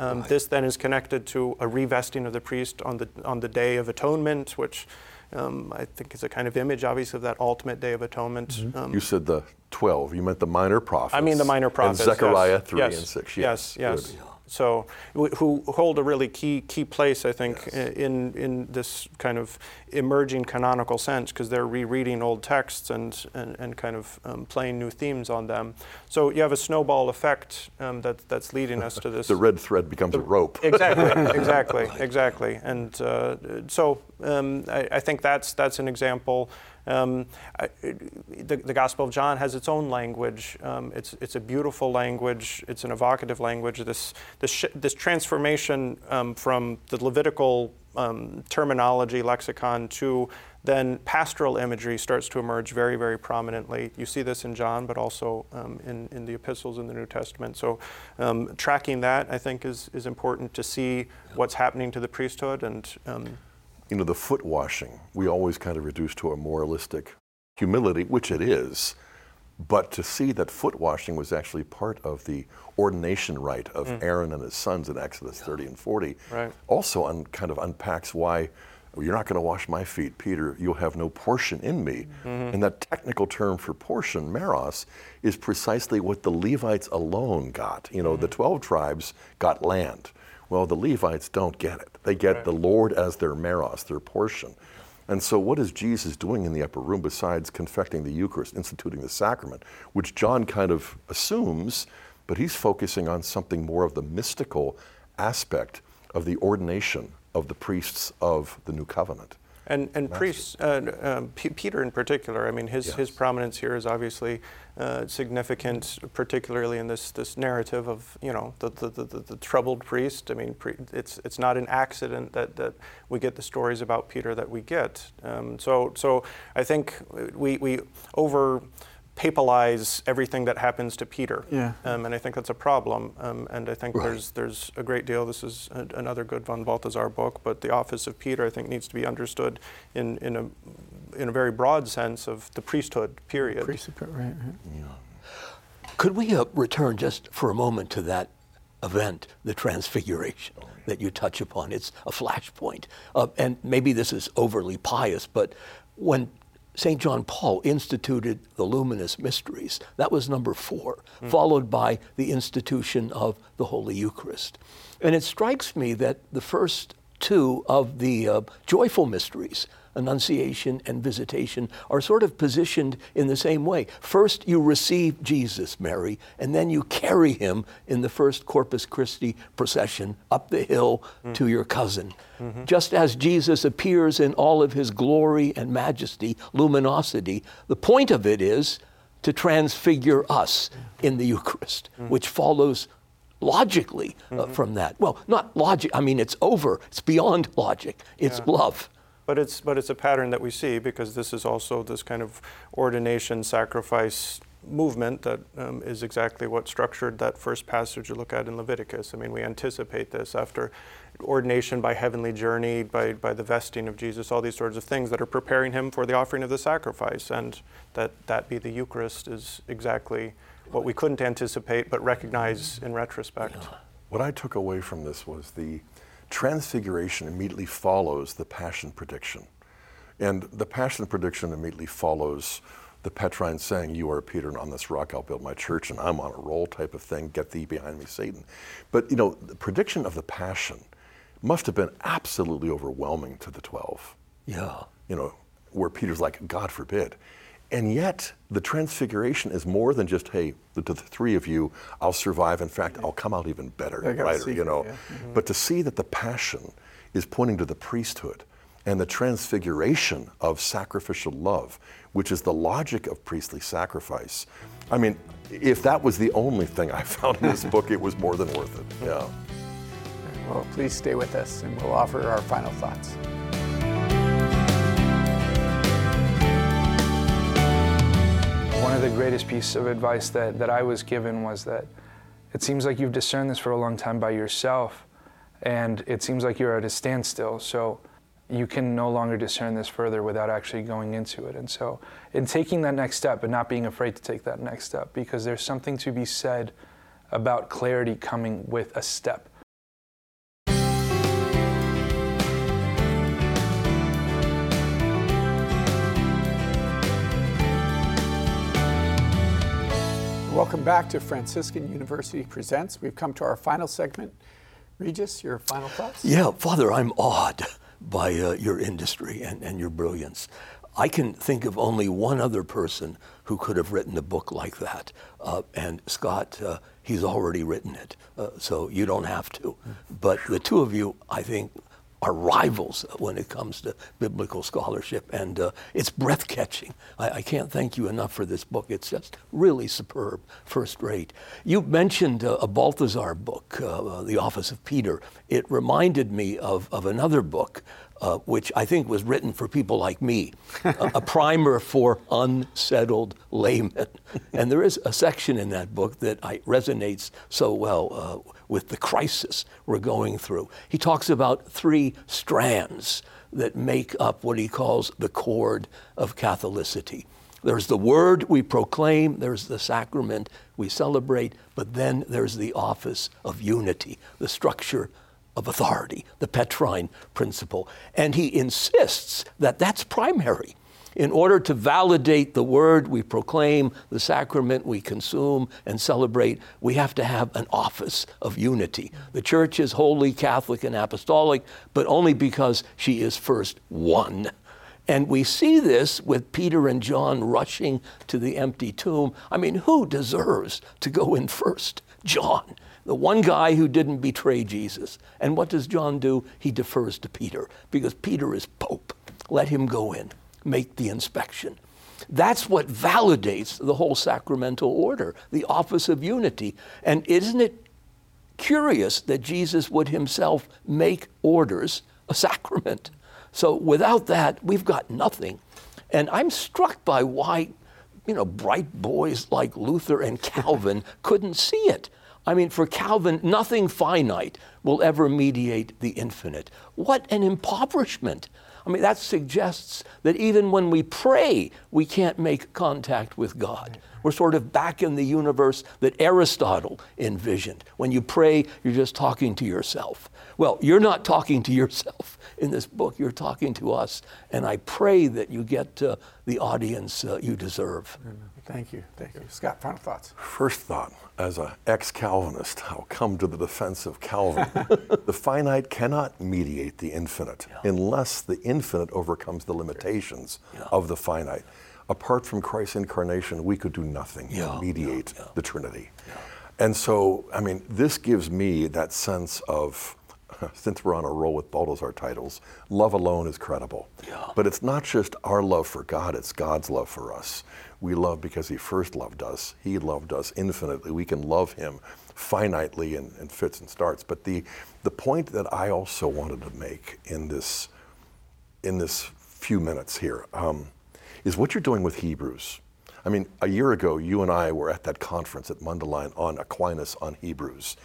Um, right. This then is connected to a revesting of the priest on the, on the Day of Atonement, which um, I think is a kind of image, obviously, of that ultimate Day of Atonement. Mm-hmm. Um, you said the 12. You meant the minor prophets. I mean the minor prophets. And Zechariah yes. 3 yes. and 6. Yes, yes. yes so who hold a really key key place, I think, yes. in in this kind of emerging canonical sense because they're rereading old texts and and, and kind of um, playing new themes on them. So you have a snowball effect um, that that's leading us to <laughs> this. the red thread becomes the, a rope. <laughs> exactly, <laughs> exactly, exactly. And uh, so um, I, I, think that's that's an example. Um, I, the, the, Gospel of John has its own language. Um, it's, it's a beautiful language. It's an evocative language. This, this, sh- this transformation um, from the Levitical um, terminology, lexicon, to then pastoral imagery starts to emerge very, very prominently. You see this in John, but also um, in, in the epistles in the New Testament. So, um, tracking that, I think, is, is important to see what's happening to the priesthood and you know, the foot washing, we always kind of reduce to a moralistic humility, which it is. But to see that foot washing was actually part of the ordination rite of mm. Aaron and his sons in Exodus 30 and 40 right. also un, kind of unpacks why you're not going to wash my feet, Peter. You'll have no portion in me. Mm-hmm. And that technical term for portion, meros, is precisely what the Levites alone got. You know, mm-hmm. the 12 tribes got land. Well, the Levites don't get it. They get right. the Lord as their meros, their portion. And so, what is Jesus doing in the upper room besides confecting the Eucharist, instituting the sacrament, which John kind of assumes, but he's focusing on something more of the mystical aspect of the ordination of the priests of the new covenant. And, and priests, uh, um, P- Peter in particular, I mean, his, yes. his prominence here is obviously uh, significant, particularly in this, this narrative of, you know, the, the, the, the troubled priest. I mean, pre- it's, it's not an accident that, that we get the stories about Peter that we get. Um, so, so I think we, we over papalize everything that happens to Peter. Yeah. Um, and I think that's a problem. Um, and I think right. there's there's a great deal. This is a, another good von Balthasar book, but the office of Peter I think needs to be understood in in a in a very broad sense of the priesthood period. Priesthood, right, right. Yeah. Could we uh, return just for a moment to that event, the Transfiguration, that you touch upon? It's a flashpoint, uh, and maybe this is overly pious, but when St. John Paul instituted the luminous mysteries. That was number four, mm. followed by the institution of the Holy Eucharist. And it strikes me that the first two of the uh, joyful mysteries, Annunciation and Visitation, are sort of positioned in the same way. First, you receive Jesus, Mary, and then you carry him in the first Corpus Christi procession up the hill mm. to your cousin. Mm-hmm. Just as Jesus appears in all of his glory and majesty, luminosity, the point of it is to transfigure us in the Eucharist, mm. which follows logically uh, mm-hmm. from that. Well, not logic, I mean, it's over, it's beyond logic, it's yeah. love. But it's, but it's a pattern that we see because this is also this kind of ordination sacrifice movement that um, is exactly what structured that first passage you look at in Leviticus. I mean, we anticipate this after ordination by heavenly journey, by, by the vesting of Jesus, all these sorts of things that are preparing him for the offering of the sacrifice. And that that be the Eucharist is exactly what we couldn't anticipate but recognize in retrospect. What I took away from this was the transfiguration immediately follows the passion prediction. And the passion prediction immediately follows the Petrine saying, You are Peter, and on this rock I'll build my church, and I'm on a roll type of thing. Get thee behind me, Satan. But, you know, the prediction of the passion must have been absolutely overwhelming to the 12. Yeah. You know, where Peter's like, God forbid. And yet, the transfiguration is more than just, hey, to the three of you, I'll survive. In fact, I'll come out even better, right? You know, yeah. mm-hmm. but to see that the passion is pointing to the priesthood and the transfiguration of sacrificial love, which is the logic of priestly sacrifice. I mean, if that was the only thing I found in this book, it was more than worth it. Yeah. Well, please stay with us and we'll offer our final thoughts. One of the greatest pieces of advice that, that I was given was that it seems like you've discerned this for a long time by yourself, and it seems like you're at a standstill. So you can no longer discern this further without actually going into it. And so, in taking that next step and not being afraid to take that next step, because there's something to be said about clarity coming with a step. Welcome back to Franciscan University Presents. We've come to our final segment. Regis, your final thoughts? Yeah, Father, I'm awed by uh, your industry and, and your brilliance. I can think of only one other person who could have written a book like that. Uh, and Scott, uh, he's already written it, uh, so you don't have to. But the two of you, I think, are rivals when it comes to biblical scholarship, and uh, it's breath catching. I, I, can't thank you enough for this book. It's just really superb, first rate. You mentioned uh, a Balthasar book, uh, The Office of Peter. It reminded me of, of another book. Uh, which I think was written for people like me, a, a, primer for unsettled laymen. And there is a section in that book that I, resonates so well uh, with the crisis we're going through. He talks about three strands that make up what he calls the cord of Catholicity. There's the word we proclaim, there's the sacrament we celebrate, but then there's the office of unity, the structure of authority, the Petrine principle. And he insists that that's primary. In order to validate the word we proclaim, the sacrament we consume and celebrate, we have to have an office of unity. The church is holy, Catholic, and apostolic, but only because she is first one. And we see this with Peter and John rushing to the empty tomb. I mean, who deserves to go in first? John, the one guy who didn't betray Jesus. And what does John do? He defers to Peter because Peter is Pope. Let him go in, make the inspection. That's what validates the whole sacramental order, the office of unity. And isn't it curious that Jesus would himself make orders a sacrament? So without that, we've got nothing. And I'm struck by why, you know, bright boys like Luther and <laughs> Calvin couldn't see it. I mean, for Calvin, nothing finite will ever mediate the infinite. What an impoverishment. I mean, that suggests that even when we pray, we can't make contact with God. We're sort of back in the universe that Aristotle envisioned. When you pray, you're just talking to yourself. Well, you're not talking to yourself in this book, you're talking to us. And I pray that you get uh, the audience uh, you deserve. Thank you. Thank you. Scott, final thoughts. First thought as an ex Calvinist, I'll come to the defense of Calvin. <laughs> the finite cannot mediate the infinite yeah. unless the infinite overcomes the limitations yeah. of the finite. Apart from Christ's incarnation, we could do nothing yeah. to mediate the Trinity. And so, I mean, this gives me that sense of <laughs> since we're on a roll with Balthasar titles, love alone is credible. Yeah. But it's not just our love for God, it's God's love for us. We love because He first loved us. He loved us infinitely. We can love Him finitely and, in fits and starts. But the, the point that I also wanted to make in this, in this few minutes here um, is what you're doing with Hebrews. I mean, a year ago, you and I were at that conference at Mundelein on Aquinas on Hebrews.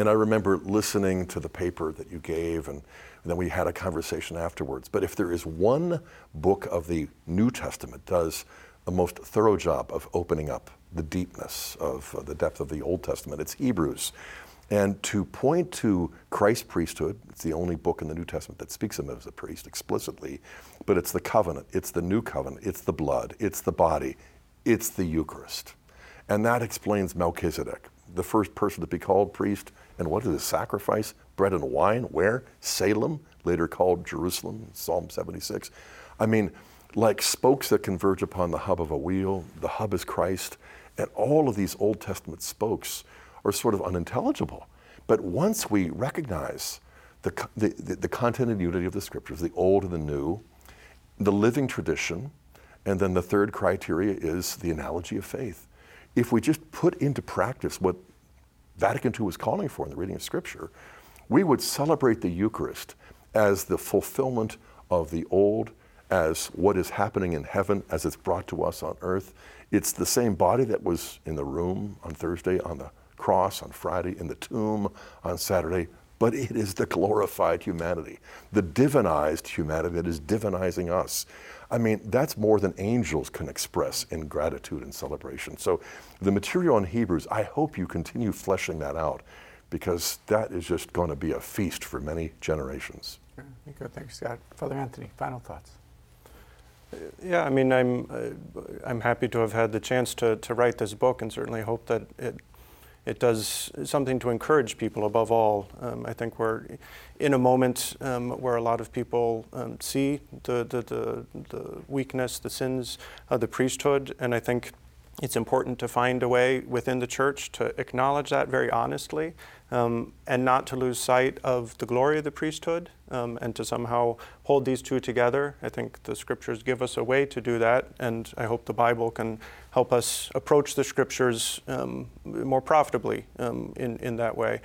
And I remember listening to the paper that you gave, and then we had a conversation afterwards. But if there is one book of the New Testament that does a most thorough job of opening up the deepness of uh, the depth of the Old Testament, it's Hebrews. And to point to Christ's priesthood, it's the only book in the New Testament that speaks of him as a priest explicitly, but it's the covenant, it's the new covenant, it's the blood, it's the body, it's the Eucharist. And that explains Melchizedek, the first person to be called priest, and what is his sacrifice? Bread and wine. Where? Salem, later called Jerusalem, Psalm 76. I mean, like spokes that converge upon the hub of a wheel, the hub is Christ, and all of these Old Testament spokes are sort of unintelligible. But once we recognize the, the, the content and unity of the scriptures, the old and the new, the living tradition, and then the third criteria is the analogy of faith. If we just put into practice what Vatican II was calling for in the reading of Scripture, we would celebrate the Eucharist as the fulfillment of the old, as what is happening in heaven, as it's brought to us on earth. It's the same body that was in the room on Thursday, on the cross on Friday, in the tomb on Saturday, but it is the glorified humanity, the divinized humanity that is divinizing us. I mean, that's more than angels can express in gratitude and celebration. So, the material in Hebrews, I hope you continue fleshing that out because that is just going to be a feast for many generations. Good, thanks, Scott. Father Anthony, final thoughts. Yeah, I mean, I'm uh, I'm happy to have had the chance to, to write this book, and certainly hope that it it does something to encourage people above all. Um, I think we're in a moment um, where a lot of people um, see the, the, the, the, weakness, the sins of the priesthood, and I think it's important to find a way within the church to acknowledge that very honestly um, and not to lose sight of the glory of the priesthood um, and to somehow hold these two together. I think the scriptures give us a way to do that, and I hope the Bible can help us approach the scriptures um, more profitably um, in, in that way.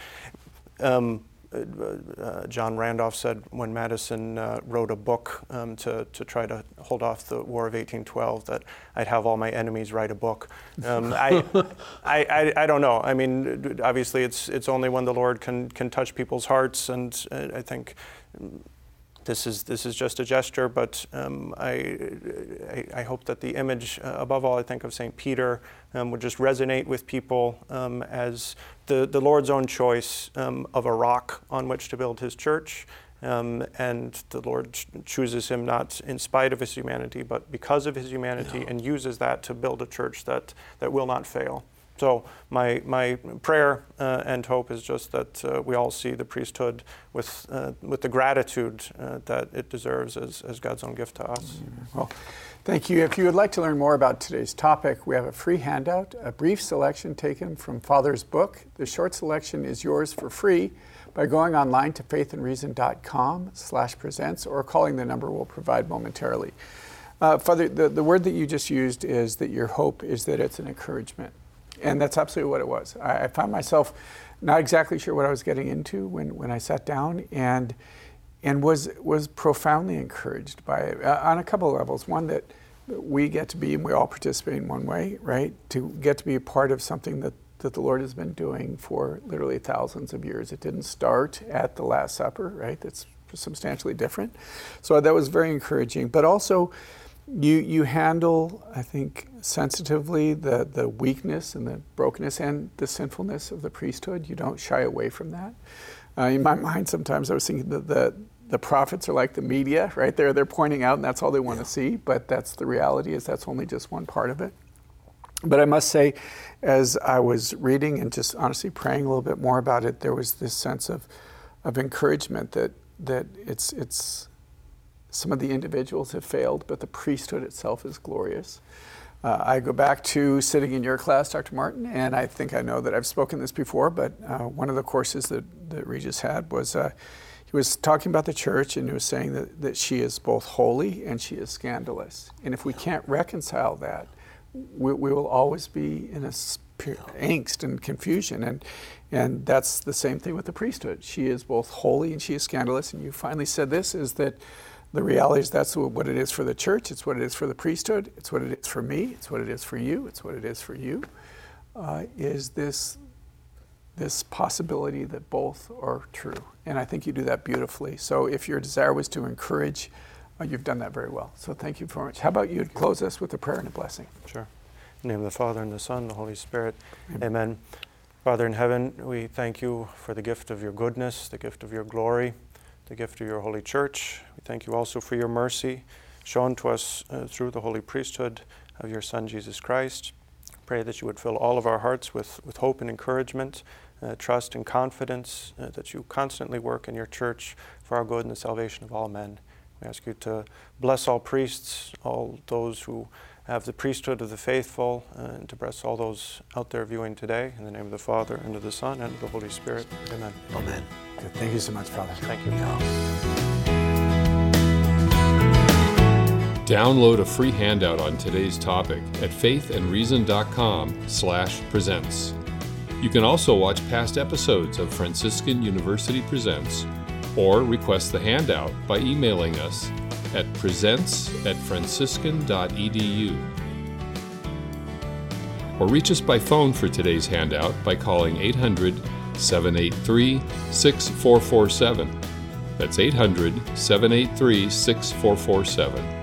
Um, uh, John Randolph said when Madison uh, wrote a book um, to, to try to hold off the War of 1812 that I'd have all my enemies write a book. Um, I, <laughs> I, I, I, don't know. I mean, obviously, it's, it's only when the Lord can, can touch people's hearts, and uh, I think this is this is just a gesture, but um, I, I, I hope that the image, uh, above all, I think of Saint Peter, um, would just resonate with people um, as the the Lord's own choice um, of a rock on which to build His church. Um, and the Lord ch- chooses him not in spite of his humanity, but because of his humanity, yeah. and uses that to build a church that, that will not fail. So my, my prayer uh, and hope is just that uh, we all see the priesthood with, uh, with the gratitude uh, that it deserves as, as God's own gift to us. Well, thank you. If you would like to learn more about today's topic, we have a free handout, a brief selection taken from Father's book. The short selection is yours for free by going online to faithandreason.com slash presents or calling the number we'll provide momentarily. Uh, Father, the, the word that you just used is that your hope is that it's an encouragement. And that's absolutely what it was. I, I, found myself not exactly sure what I was getting into when, when I sat down and, and was, was profoundly encouraged by it uh, on a couple of levels. One, that we get to be, and we all participate in one way, right? To get to be a part of something that, that the Lord has been doing for literally thousands of years. It didn't start at the Last Supper, right? That's substantially different. So that was very encouraging. But also, you you handle, I think, sensitively the the weakness and the brokenness and the sinfulness of the priesthood. You don't shy away from that. Uh, in my mind, sometimes I was thinking that the the prophets are like the media, right? There, they're pointing out, and that's all they want yeah. to see. But that's the reality. Is that's only just one part of it. But I must say, as I was reading and just honestly praying a little bit more about it, there was this sense of of encouragement that that it's it's some of the individuals have failed, but the priesthood itself is glorious. Uh, I go back to sitting in your class, Dr. Martin, and I think I know that I've spoken this before, but uh, one of the courses that, that Regis had was uh, he was talking about the church and he was saying that, that she is both holy and she is scandalous. And if we can't reconcile that, we, we will always be in a angst and confusion. And, and that's the same thing with the priesthood. She is both holy and she is scandalous. And you finally said this is that the reality is that's what it is for the church, it's what it is for the priesthood, it's what it is for me, it's what it is for you, it's what it is for you. Uh, is this this possibility that both are true. And I think you do that beautifully. So if your desire was to encourage, uh, you've done that very well. So thank you very much. How about you close us with a prayer and a blessing? Sure. In the name of the Father and the Son and the Holy Spirit. Amen. Amen. Father in heaven, we thank you for the gift of your goodness, the gift of your glory the gift of your holy church. We thank you also for your mercy shown to us uh, through the holy priesthood of your Son, Jesus Christ. Pray that you would fill all of our hearts with, with hope and encouragement, uh, trust and confidence, uh, that you constantly work in your church for our good and the salvation of all men. We ask you to bless all priests, all those who have the priesthood of the faithful, uh, and to bless all those out there viewing today. In the name of the Father, and of the Son, and of the Holy Spirit. Amen. Amen. Good. Thank you so much, Father. Thank you. Download a free handout on today's topic at faithandreason.com slash presents. You can also watch past episodes of Franciscan University Presents or request the handout by emailing us at presents at franciscan.edu. Or reach us by phone for today's handout by calling 800 783 6447. That's 800 783 6447